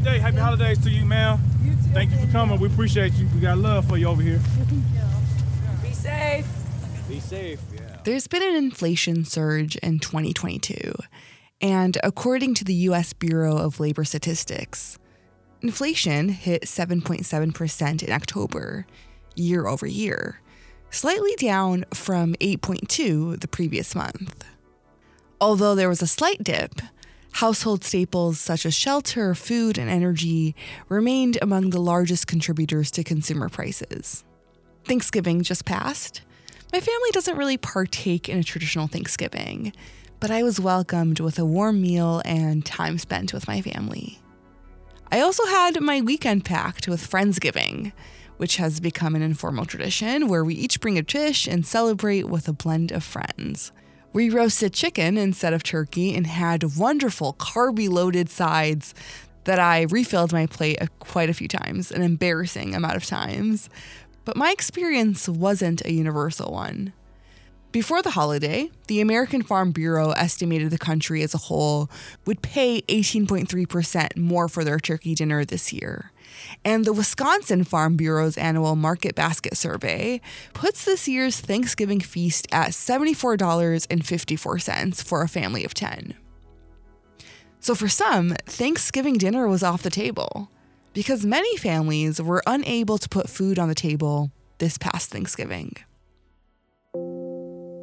great day. Happy holidays to you, ma'am. You too. Thank you for coming. We appreciate you. We got love for you over here. Be safe. Be safe. Yeah. There's been an inflation surge in 2022. And according to the US Bureau of Labor Statistics, inflation hit 7.7% in October, year over year, slightly down from 8.2 the previous month. Although there was a slight dip, household staples such as shelter, food, and energy remained among the largest contributors to consumer prices. Thanksgiving just passed. My family doesn't really partake in a traditional Thanksgiving, but I was welcomed with a warm meal and time spent with my family. I also had my weekend packed with Friendsgiving, which has become an informal tradition where we each bring a dish and celebrate with a blend of friends. We roasted chicken instead of turkey and had wonderful carby loaded sides that I refilled my plate uh, quite a few times, an embarrassing amount of times. But my experience wasn't a universal one. Before the holiday, the American Farm Bureau estimated the country as a whole would pay 18.3% more for their turkey dinner this year. And the Wisconsin Farm Bureau's annual Market Basket Survey puts this year's Thanksgiving feast at $74.54 for a family of 10. So for some, Thanksgiving dinner was off the table because many families were unable to put food on the table this past Thanksgiving.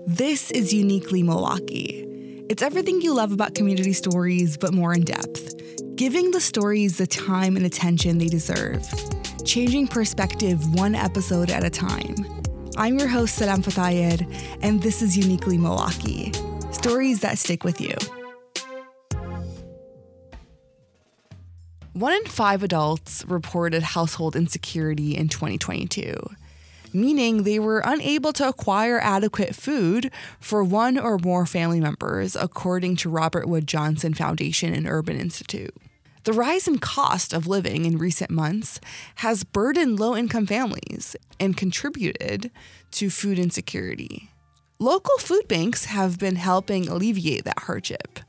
This is Uniquely Milwaukee. It's everything you love about community stories, but more in depth, giving the stories the time and attention they deserve, changing perspective one episode at a time. I'm your host, Salam Fatayer, and this is Uniquely Milwaukee stories that stick with you. One in five adults reported household insecurity in 2022, meaning they were unable to acquire adequate food for one or more family members, according to Robert Wood Johnson Foundation and Urban Institute. The rise in cost of living in recent months has burdened low income families and contributed to food insecurity. Local food banks have been helping alleviate that hardship.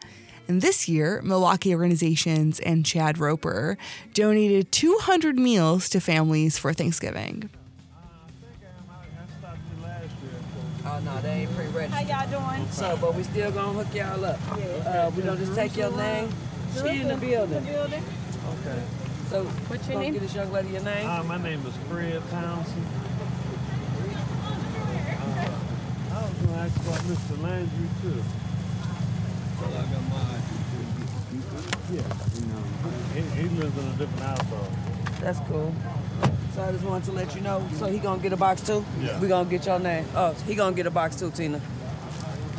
And this year, Milwaukee organizations and Chad Roper donated 200 meals to families for Thanksgiving. No, they ain't pre-registered. How y'all doing? So, but we still gonna hook y'all up. Uh, we gonna just take your name. She in the building. building. Okay. So, What's your name? Get this young lady your name. Hi, my name is Fred Townsend. Uh, I was going to ask about Mr. Landry too. Yeah, you he, he lives in a different household. That's cool. So I just wanted to let you know. So he gonna get a box too? Yeah. We gonna get your name. Oh, he gonna get a box too, Tina.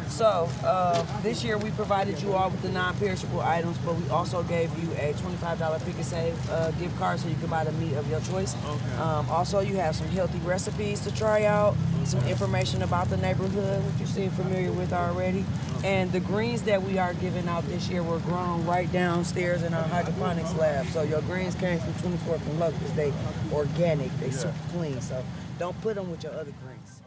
So uh, this year we provided you all with the non-perishable items, but we also gave you a $25 pick and save uh, gift card so you can buy the meat of your choice. Okay. Um, also, you have some healthy recipes to try out, some information about the neighborhood, which you seem familiar with already. And the greens that we are giving out this year were grown right downstairs in our hydroponics lab. So your greens came from 24 from Locust. They organic, they super clean. So don't put them with your other greens.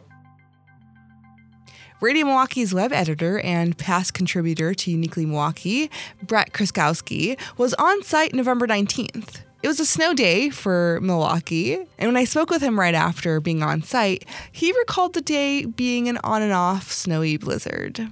Radio Milwaukee's web editor and past contributor to Uniquely Milwaukee, Brett Kraskowski, was on site November 19th. It was a snow day for Milwaukee, and when I spoke with him right after being on site, he recalled the day being an on and off snowy blizzard.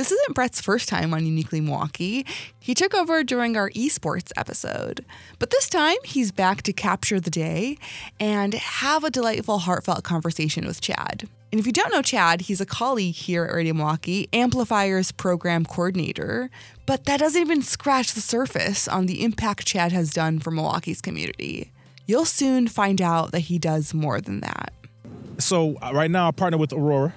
This isn't Brett's first time on Uniquely Milwaukee. He took over during our esports episode. But this time, he's back to capture the day and have a delightful, heartfelt conversation with Chad. And if you don't know Chad, he's a colleague here at Radio Milwaukee, Amplifier's program coordinator. But that doesn't even scratch the surface on the impact Chad has done for Milwaukee's community. You'll soon find out that he does more than that. So uh, right now I partner with Aurora,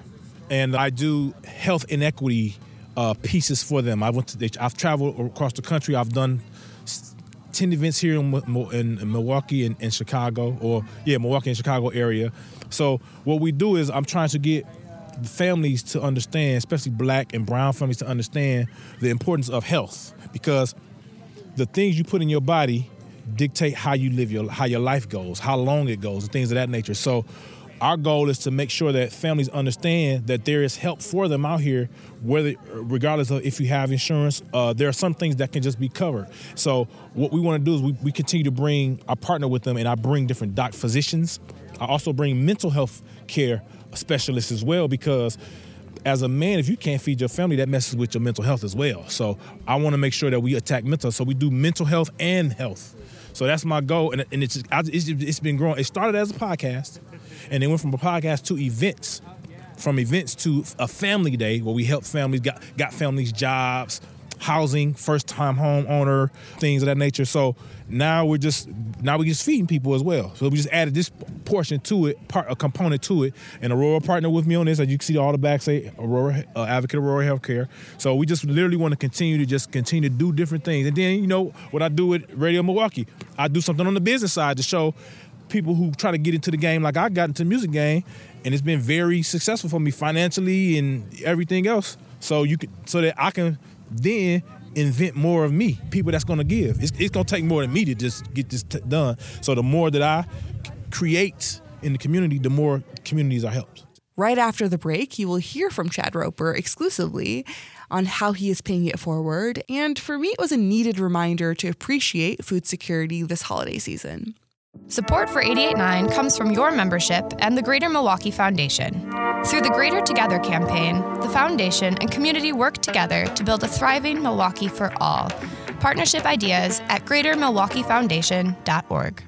and I do health inequity uh, pieces for them. I went to. They, I've traveled across the country. I've done ten events here in, in, in Milwaukee and, and Chicago, or yeah, Milwaukee and Chicago area. So what we do is I'm trying to get families to understand, especially Black and Brown families, to understand the importance of health because the things you put in your body dictate how you live your how your life goes, how long it goes, and things of that nature. So our goal is to make sure that families understand that there is help for them out here, whether regardless of if you have insurance. Uh, there are some things that can just be covered. So what we want to do is we, we continue to bring, I partner with them, and I bring different doc physicians. I also bring mental health care specialists as well because as a man, if you can't feed your family, that messes with your mental health as well. So I want to make sure that we attack mental. So we do mental health and health. So that's my goal, and, and it's, it's it's been growing. It started as a podcast, and it went from a podcast to events, from events to a family day where we help families got got families jobs, housing, first time home owner, things of that nature. So now we're just now we're just feeding people as well. So we just added this portion to it, part a component to it, and Aurora partnered with me on this. As you can see, all the back say Aurora uh, Advocate Aurora Healthcare. So we just literally want to continue to just continue to do different things. And then you know what I do with Radio Milwaukee, I do something on the business side to show people who try to get into the game like I got into the music game, and it's been very successful for me financially and everything else. So you can so that I can then invent more of me, people that's gonna give. It's, it's gonna take more than me to just get this t- done. So the more that I create in the community, the more communities are helped. Right after the break, you will hear from Chad Roper exclusively on how he is paying it forward. And for me, it was a needed reminder to appreciate food security this holiday season. Support for 889 comes from your membership and the Greater Milwaukee Foundation. Through the Greater Together campaign, the foundation and community work together to build a thriving Milwaukee for all. Partnership ideas at greatermilwaukeefoundation.org.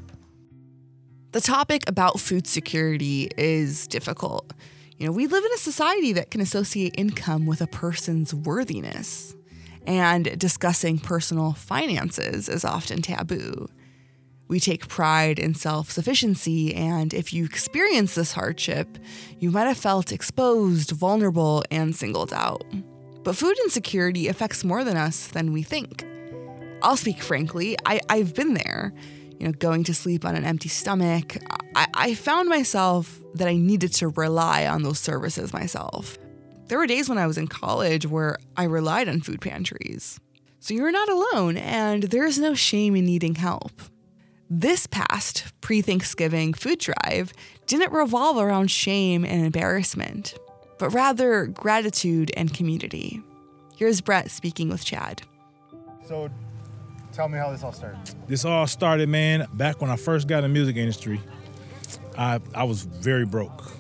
The topic about food security is difficult. You know, we live in a society that can associate income with a person's worthiness, and discussing personal finances is often taboo. We take pride in self sufficiency, and if you experience this hardship, you might have felt exposed, vulnerable, and singled out. But food insecurity affects more than us than we think. I'll speak frankly, I, I've been there. You know, going to sleep on an empty stomach. I, I found myself that I needed to rely on those services myself. There were days when I was in college where I relied on food pantries. So you're not alone, and there's no shame in needing help. This past pre Thanksgiving food drive didn't revolve around shame and embarrassment, but rather gratitude and community. Here's Brett speaking with Chad. So, tell me how this all started. This all started, man, back when I first got in the music industry. I, I was very broke.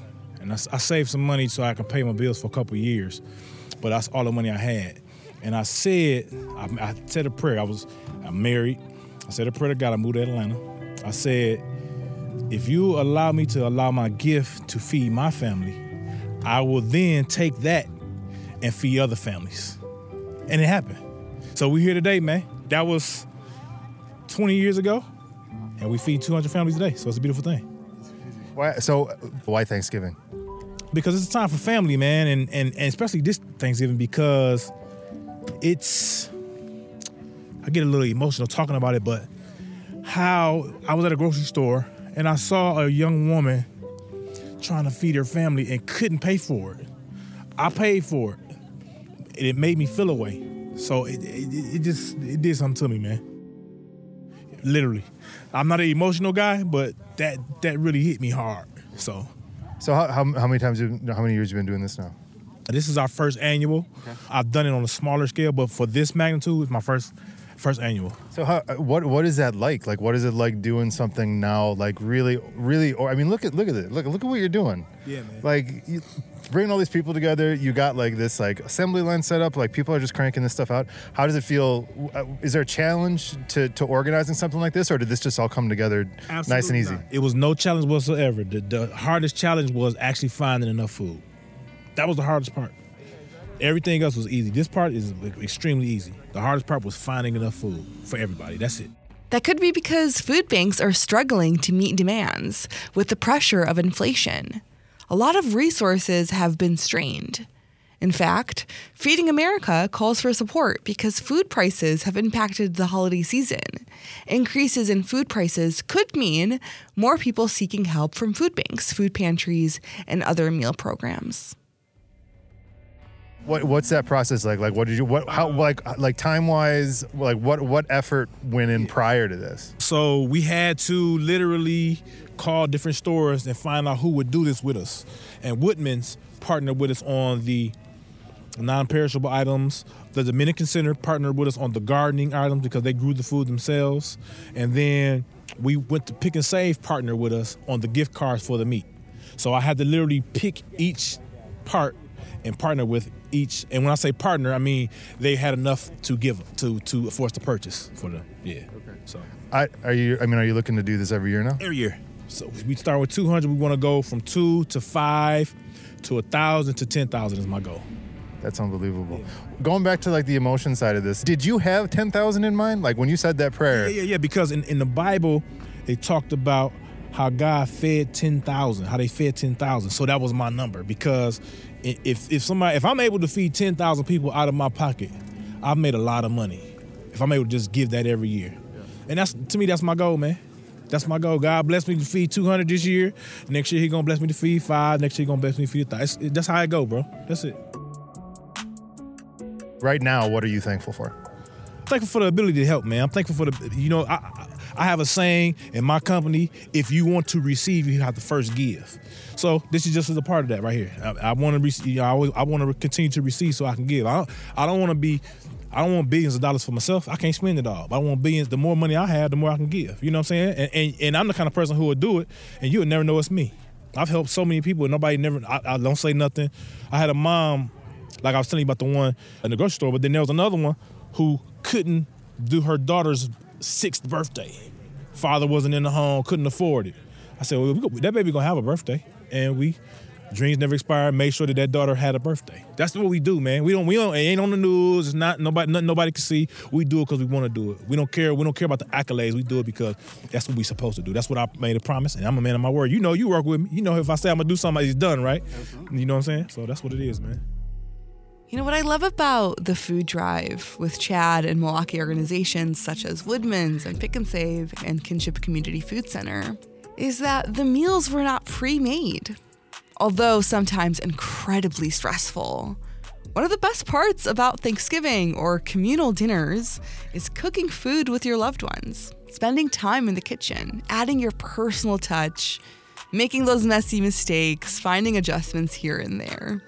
And I, I saved some money so I could pay my bills for a couple years. But that's all the money I had. And I said, I, I said a prayer. I was I'm married. I said a prayer to God. I moved to Atlanta. I said, if you allow me to allow my gift to feed my family, I will then take that and feed other families. And it happened. So we're here today, man. That was 20 years ago, and we feed 200 families today. So it's a beautiful thing. Why, so, why Thanksgiving? Because it's a time for family, man, and, and, and especially this Thanksgiving because it's I get a little emotional talking about it, but how I was at a grocery store and I saw a young woman trying to feed her family and couldn't pay for it. I paid for it. And it made me feel away. So it, it, it just it did something to me, man. Literally. I'm not an emotional guy, but that that really hit me hard. So So, how, how, how many times, you, how many years you been doing this now? this is our first annual. I've done it on a smaller scale, but for this magnitude, it's my first first annual. So, how, what what is that like? Like, what is it like doing something now? Like, really, really, or I mean, look at look at it. Look look at what you're doing. Yeah, man. Like, you, bringing all these people together. You got like this like assembly line set up. Like, people are just cranking this stuff out. How does it feel? Uh, Is there a challenge to to organizing something like this, or did this just all come together nice and easy? not. It was no challenge whatsoever. The, the hardest challenge was actually finding enough food. That was the hardest part. Everything else was easy. This part is extremely easy. The hardest part was finding enough food for everybody. That's it. That could be because food banks are struggling to meet demands with the pressure of inflation. A lot of resources have been strained. In fact, Feeding America calls for support because food prices have impacted the holiday season. Increases in food prices could mean more people seeking help from food banks, food pantries, and other meal programs. What what's that process like? Like what did you what how like like time wise like what what effort went in prior to this? So we had to literally call different stores and find out who would do this with us. And Woodman's partnered with us on the non-perishable items. The Dominican Center partnered with us on the gardening items because they grew the food themselves. And then we went to Pick and Save partner with us on the gift cards for the meat. So I had to literally pick each part and partner with each. And when I say partner, I mean they had enough to give to to force the purchase for them. Yeah. Okay. So I are you I mean are you looking to do this every year now? every year. So we start with 200. We want to go from two to five to a thousand to ten thousand is my goal. That's unbelievable. Going back to like the emotion side of this, did you have 10,000 in mind? Like when you said that prayer? Yeah, yeah, yeah. Because in, in the Bible, they talked about how God fed ten thousand, how they fed ten thousand. So that was my number. Because if if somebody, if I'm able to feed ten thousand people out of my pocket, I've made a lot of money. If I'm able to just give that every year, and that's to me, that's my goal, man. That's my goal. God bless me to feed 200 this year. Next year, He gonna bless me to feed five. Next year, He gonna bless me to feed a thousand. That's how I go, bro. That's it. Right now, what are you thankful for? Thankful for the ability to help, man. I'm thankful for the, you know, I, I- have a saying in my company: if you want to receive, you have to first give. So this is just as a part of that right here. I, I want to, receive, I, I want to continue to receive so I can give. I don't, I don't want to be, I don't want billions of dollars for myself. I can't spend it all. I want billions. The more money I have, the more I can give. You know what I'm saying? And and, and I'm the kind of person who would do it, and you would never know it's me. I've helped so many people, and nobody never. I, I don't say nothing. I had a mom, like I was telling you about the one in the grocery store, but then there was another one who couldn't do her daughter's sixth birthday. Father wasn't in the home, couldn't afford it. I said, well, that baby gonna have a birthday, and we dreams never expire. Made sure that that daughter had a birthday. That's what we do, man. We don't, we don't. It ain't on the news. It's not nobody, nothing nobody can see. We do it because we want to do it. We don't care. We don't care about the accolades. We do it because that's what we supposed to do. That's what I made a promise, and I'm a man of my word. You know, you work with me. You know, if I say I'm gonna do something, it's done, right? You know what I'm saying? So that's what it is, man. You know what I love about the food drive with Chad and Milwaukee organizations such as Woodman's and Pick and Save and Kinship Community Food Center is that the meals were not pre made, although sometimes incredibly stressful. One of the best parts about Thanksgiving or communal dinners is cooking food with your loved ones, spending time in the kitchen, adding your personal touch, making those messy mistakes, finding adjustments here and there.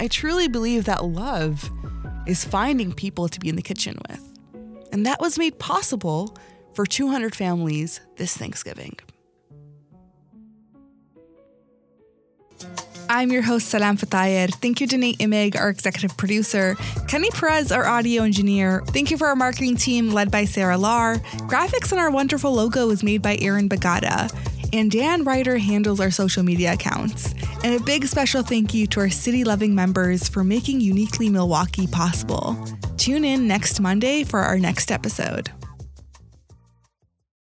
I truly believe that love is finding people to be in the kitchen with. And that was made possible for 200 families this Thanksgiving. I'm your host, Salam Fatayer. Thank you to Nate Imig, our executive producer, Kenny Perez, our audio engineer. Thank you for our marketing team led by Sarah Lar. Graphics on our wonderful logo was made by Aaron Bagata. And Dan Ryder handles our social media accounts. And a big special thank you to our city loving members for making Uniquely Milwaukee possible. Tune in next Monday for our next episode.